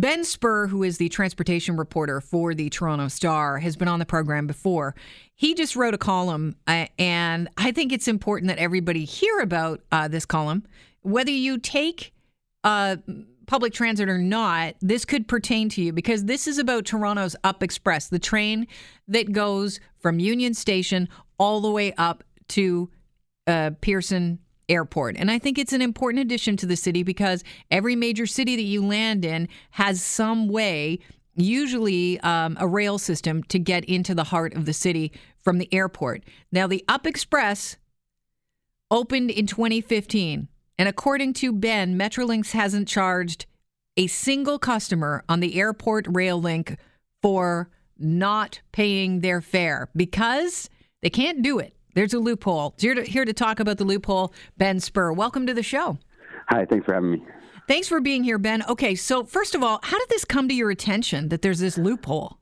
Ben Spurr, who is the transportation reporter for the Toronto Star, has been on the program before. He just wrote a column, uh, and I think it's important that everybody hear about uh, this column. Whether you take uh, public transit or not, this could pertain to you because this is about Toronto's Up Express, the train that goes from Union Station all the way up to uh, Pearson Airport. And I think it's an important addition to the city because every major city that you land in has some way, usually um, a rail system, to get into the heart of the city from the airport. Now, the Up Express opened in 2015. And according to Ben, Metrolinx hasn't charged a single customer on the airport rail link for not paying their fare because they can't do it. There's a loophole. Here to, here to talk about the loophole, Ben Spurr. Welcome to the show. Hi, thanks for having me. Thanks for being here, Ben. Okay, so first of all, how did this come to your attention that there's this loophole?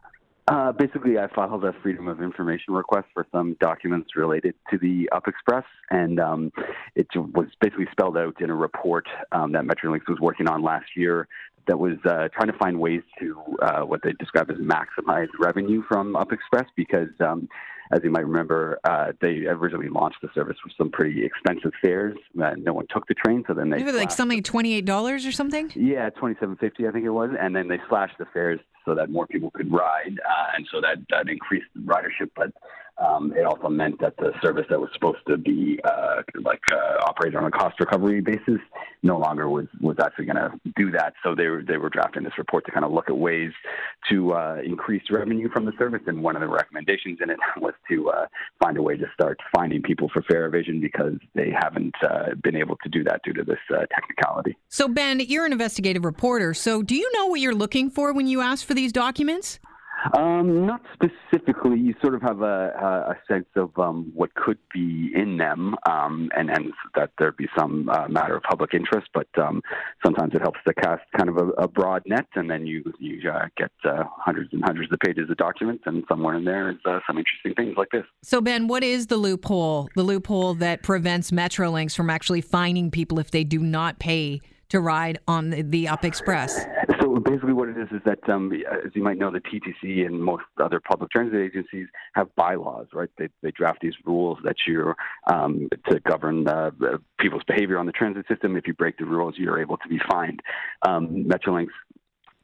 Uh, basically, I filed a Freedom of Information request for some documents related to the Up Express, and um, it was basically spelled out in a report um, that Metrolinx was working on last year that was uh, trying to find ways to uh, what they describe as maximize revenue from Up Express because um, as you might remember, uh, they originally launched the service with some pretty expensive fares. Uh, no one took the train, so then they like something twenty eight dollars or something. Yeah, twenty seven fifty, I think it was, and then they slashed the fares so that more people could ride, uh, and so that that increased ridership. But um, it also meant that the service that was supposed to be uh, like uh, operated on a cost recovery basis no longer was was actually going to do that. So they were they were drafting this report to kind of look at ways to uh, increase revenue from the service, and one of the recommendations in it was to uh, find a way to start finding people for fare evasion because they haven't uh, been able to do that due to this uh, technicality. So Ben, you're an investigative reporter. So do you know what you're looking for when you ask for these documents? Um, not specifically. You sort of have a, a sense of um, what could be in them, um, and, and that there be some uh, matter of public interest. But um, sometimes it helps to cast kind of a, a broad net, and then you you uh, get uh, hundreds and hundreds of pages of documents, and somewhere in there is uh, some interesting things like this. So Ben, what is the loophole? The loophole that prevents Metrolinx from actually fining people if they do not pay to ride on the, the Up Express? So basically, what it is is that, um, as you might know, the TTC and most other public transit agencies have bylaws, right? They, they draft these rules that you're um, to govern people's behavior on the transit system. If you break the rules, you're able to be fined. Um, Metrolinx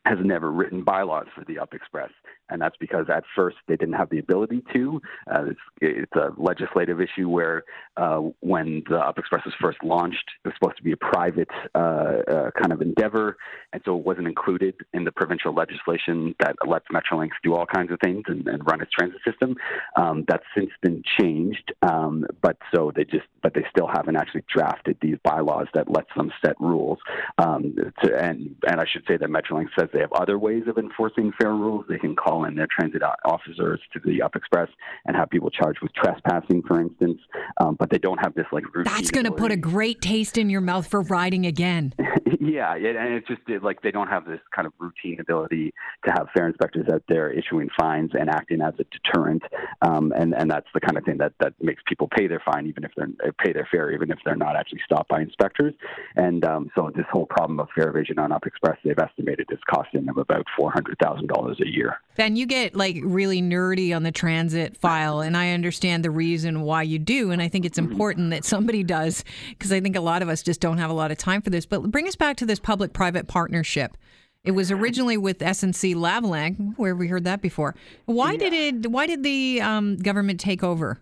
has never written bylaws for the Up Express, and that's because at first they didn't have the ability to. Uh, it's, it's, a legislative issue where uh, when the Up Express was first launched, it was supposed to be a private uh, uh kind of endeavor, and so it wasn't included in the provincial legislation that lets Metrolinx do all kinds of things and, and run its transit system. Um, that's since been changed, um, but so they just, but they still haven't actually drafted these bylaws that lets them set rules. Um, to, and and I should say that Metrolinx says they have other ways of enforcing fare rules. They can call in their transit officers to the Up Express and have people charged with trespassing, for instance. Um, but they don't have this like routine. That's going to put a great taste in your mouth for riding again. yeah, and it's just like they don't have this kind of routine ability to have fare inspectors out there issuing fines and acting as a deterrent. Um, and and that's the kind of thing that that makes people pay their fine even if they're pay their fare even if they're not actually stopped by inspectors. And um, so this whole problem of fare evasion on Up Express, they've estimated is costing them about $400,000 a year. Ben, you get like really nerdy on the transit file, and I understand the reason why you do. And I think it's mm-hmm. important that somebody does, because I think a lot of us just don't have a lot of time for this. But bring us back to this public private partnership. It was originally with SNC Lavalin, where have we heard that before. Why yeah. did it? Why did the um, government take over?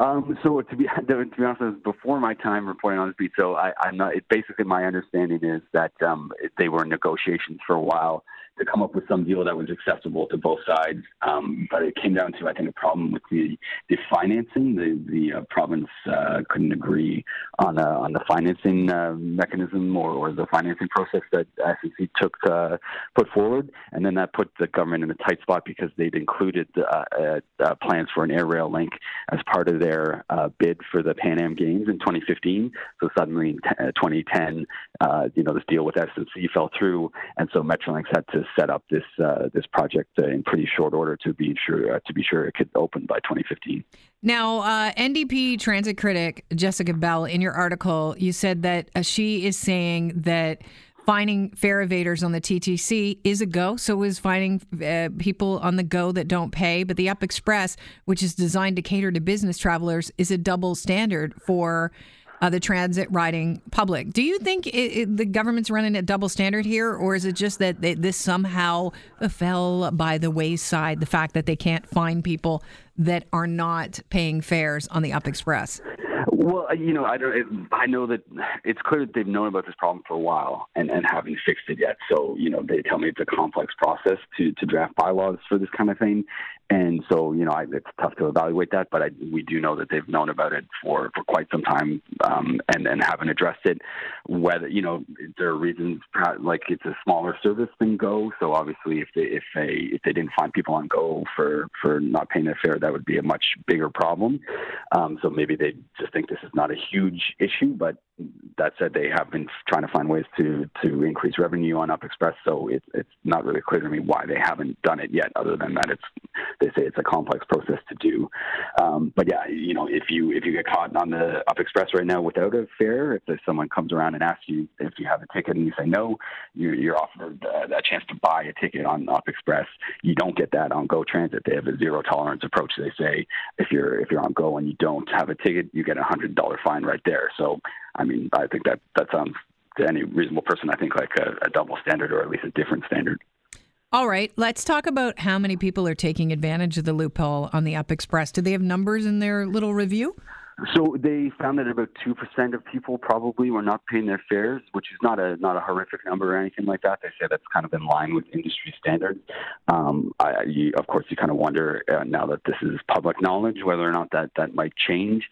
Um, so to be to be honest, was before my time reporting on this beat. So I, am not. It, basically, my understanding is that um, they were in negotiations for a while to come up with some deal that was acceptable to both sides. Um, but it came down to, I think, a problem with the, the financing. The the uh, province uh, couldn't agree on a, on the financing uh, mechanism or, or the financing process that SNC took uh, put forward, and then that put the government in a tight spot because they'd included uh, uh, plans for an air rail link as part of their bid for the Pan Am Games in 2015. So suddenly, in t- 2010, you know, this deal with SNC fell through, and so Metrolinx had to set up this uh, this project uh, in pretty short order to be sure uh, to be sure it could open by 2015. Now, uh, NDP transit critic Jessica Bell, in your article, you said that uh, she is saying that Finding fare evaders on the TTC is a go. So is finding uh, people on the go that don't pay. But the Up Express, which is designed to cater to business travelers, is a double standard for uh, the transit riding public. Do you think it, it, the government's running a double standard here, or is it just that they, this somehow fell by the wayside? The fact that they can't find people that are not paying fares on the Up Express. Well, you know, I don't. I know that it's clear that they've known about this problem for a while and, and haven't fixed it yet. So, you know, they tell me it's a complex process to to draft bylaws for this kind of thing, and so, you know, I, it's tough to evaluate that, but I, we do know that they've known about it for, for quite some time um, and, and haven't addressed it. Whether, you know, there are reasons, like it's a smaller service than Go. So obviously, if they, if they, if they didn't find people on Go for, for not paying their fare, that would be a much bigger problem. Um, so maybe they just think this is not a huge issue, but that said, they have been trying to find ways to to increase revenue on Up Express. So it's it's not really clear to me why they haven't done it yet, other than that it's they say it's a complex process to do. Um, but yeah, you know, if you if you get caught on the Up Express right now without a fare, if someone comes around and asks you if you have a ticket and you say no, you're, you're offered uh, that chance to buy a ticket on Up Express. You don't get that on Go Transit. They have a zero tolerance approach. They say if you're if you're on Go and you don't have a ticket, you get a hundred dollar fine right there. So I mean, I think that that sounds to any reasonable person, I think like a, a double standard or at least a different standard. All right, let's talk about how many people are taking advantage of the loophole on the Up Express. Do they have numbers in their little review? So they found that about two percent of people probably were not paying their fares, which is not a not a horrific number or anything like that. They say that's kind of in line with industry standards. Um, I, you, of course, you kind of wonder uh, now that this is public knowledge whether or not that that might change.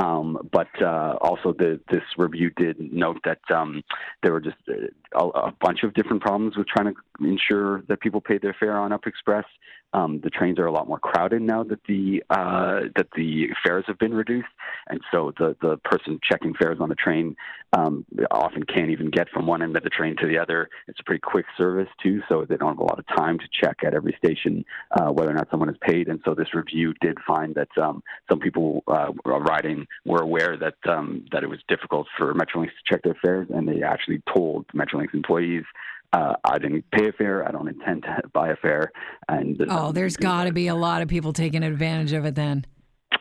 Um, but uh, also, the, this review did note that um, there were just a, a, bunch of different problems with trying to ensure that people paid their fare on Up Express. Um, the trains are a lot more crowded now that the uh, that the fares have been reduced, and so the the person checking fares on the train um, often can't even get from one end of the train to the other. It's a pretty quick service too, so they don't have a lot of time to check at every station uh, whether or not someone is paid. And so this review did find that um, some people uh, riding were aware that um, that it was difficult for Metrolinx to check their fares, and they actually told Metrolinx employees uh, I didn't pay a fare. I don't intend to buy a fare. And oh, there's got to be a lot of people taking advantage of it then.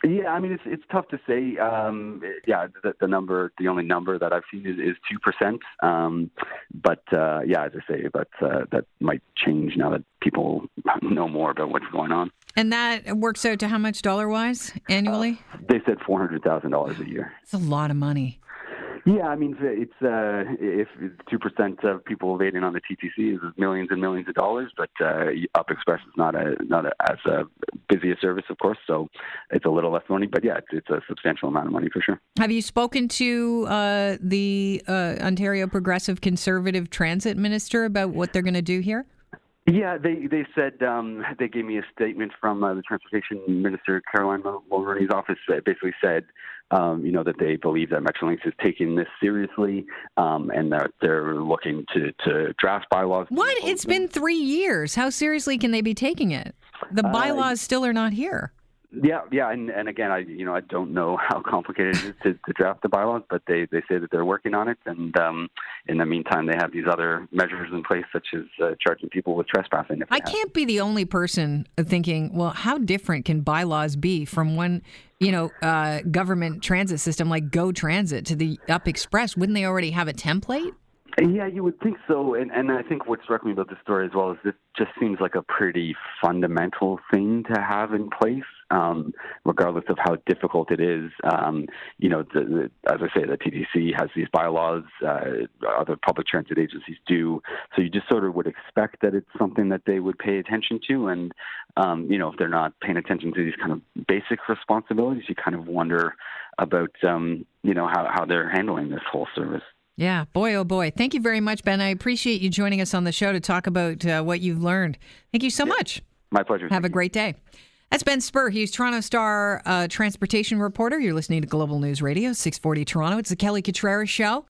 Yeah, I mean it's it's tough to say. Um, yeah, the, the, number, the only number that I've seen is two percent. Um, but uh, yeah, as I say, but uh, that might change now that people know more about what's going on. And that works out to how much dollar wise annually? Uh, they said four hundred thousand dollars a year. It's a lot of money. Yeah, I mean, it's uh, if two percent of people evading on the TTC is millions and millions of dollars, but uh, Up Express is not a not a, as a busy a service, of course, so it's a little less money. But yeah, it's, it's a substantial amount of money for sure. Have you spoken to uh, the uh, Ontario Progressive Conservative Transit Minister about what they're going to do here? Yeah, they they said um, they gave me a statement from uh, the Transportation Minister Caroline Mulroney's office that basically said, um, you know, that they believe that Metrolinx is taking this seriously um, and that they're looking to to draft bylaws. What? It's been three years. How seriously can they be taking it? The uh, bylaws uh, still are not here. Yeah, yeah, and, and again, I you know I don't know how complicated it is to, to draft the bylaws, but they, they say that they're working on it, and um, in the meantime, they have these other measures in place, such as uh, charging people with trespassing. I can't be the only person thinking, well, how different can bylaws be from one, you know, uh, government transit system like Go Transit to the Up Express? Wouldn't they already have a template? Yeah, you would think so, and and I think what struck me about this story as well is this just seems like a pretty fundamental thing to have in place, um, regardless of how difficult it is. Um, you know, the, the, as I say, the TTC has these bylaws, uh, other public transit agencies do, so you just sort of would expect that it's something that they would pay attention to, and um, you know, if they're not paying attention to these kind of basic responsibilities, you kind of wonder about um, you know how how they're handling this whole service. Yeah, boy, oh boy. Thank you very much, Ben. I appreciate you joining us on the show to talk about uh, what you've learned. Thank you so yeah, much. My pleasure. Have a great day. That's Ben Spurr. He's Toronto Star uh, transportation reporter. You're listening to Global News Radio, 640 Toronto. It's the Kelly Cutrara Show.